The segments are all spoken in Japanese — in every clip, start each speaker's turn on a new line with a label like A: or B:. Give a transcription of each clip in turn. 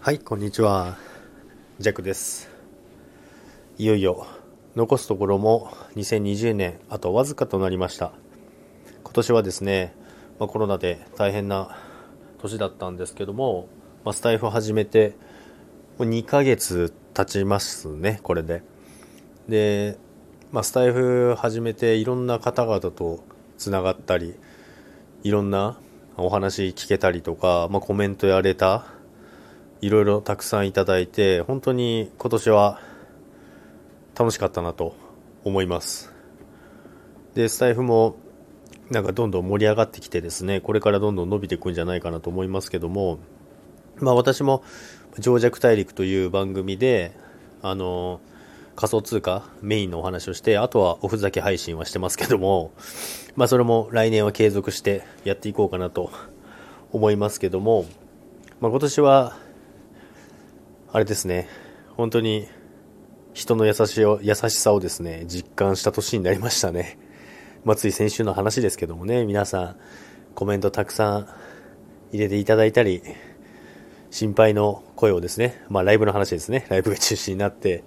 A: はい、こんにちは。ジャックです。いよいよ、残すところも2020年、あとわずかとなりました。今年はですね、まあ、コロナで大変な年だったんですけども、まあ、スタイフ始めて、もう2ヶ月経ちますね、これで。で、まあ、スタイフ始めていろんな方々とつながったり、いろんなお話聞けたりとか、まあ、コメントやレター、いろいろたくさんいただいて、本当に今年は楽しかったなと思います。で、スタイフもなんかどんどん盛り上がってきてですね、これからどんどん伸びていくんじゃないかなと思いますけども、まあ私も情弱大陸という番組で、あの、仮想通貨メインのお話をして、あとはおふざけ配信はしてますけども、まあそれも来年は継続してやっていこうかなと思いますけども、まあ今年はあれですね、本当に人の優しを優しさをですね、実感した年になりましたね。まあ、つい先週の話ですけどもね、皆さんコメントたくさん入れていただいたり、心配の声をですね、まあライブの話ですね、ライブが中心になって、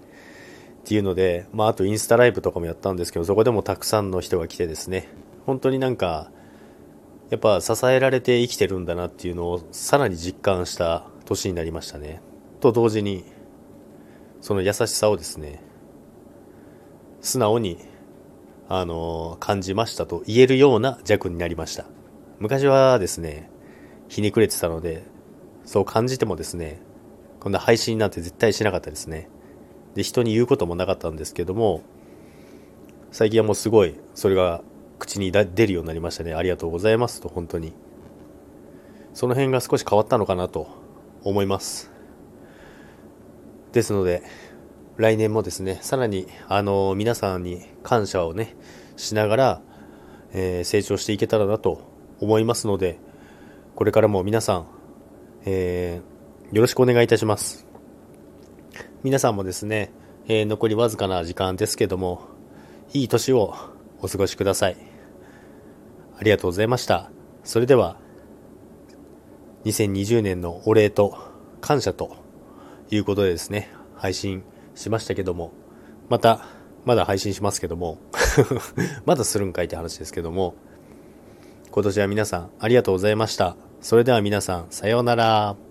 A: っていうので、まああとインスタライブとかもやったんですけど、そこでもたくさんの人が来てですね、本当になんか、やっぱ支えられて生きてるんだなっていうのをさらに実感した年になりましたね。と同時にその優しさをですね素直にあの感じましたと言えるような弱になりました。昔はですねひねくれてたのでそう感じてもですねこんな配信なんて絶対しなかったですね。で人に言うこともなかったんですけども最近はもうすごいそれが口に出るようになりましたね。ありがとうございますと本当に。その辺が少し変わったのかなと思います。ですので、来年もですね、さらに、あの、皆さんに感謝をね、しながら、えー成長していけたらなと思いますので、これからも皆さん、えーよろしくお願いいたします。皆さんもですね、えー残りわずかな時間ですけども、いい年をお過ごしください。ありがとうございました。それでは、2020年のお礼と感謝と、いうことでですね、配信しましたけども、また、まだ配信しますけども、まだするんかいって話ですけども、今年は皆さんありがとうございました。それでは皆さん、さようなら。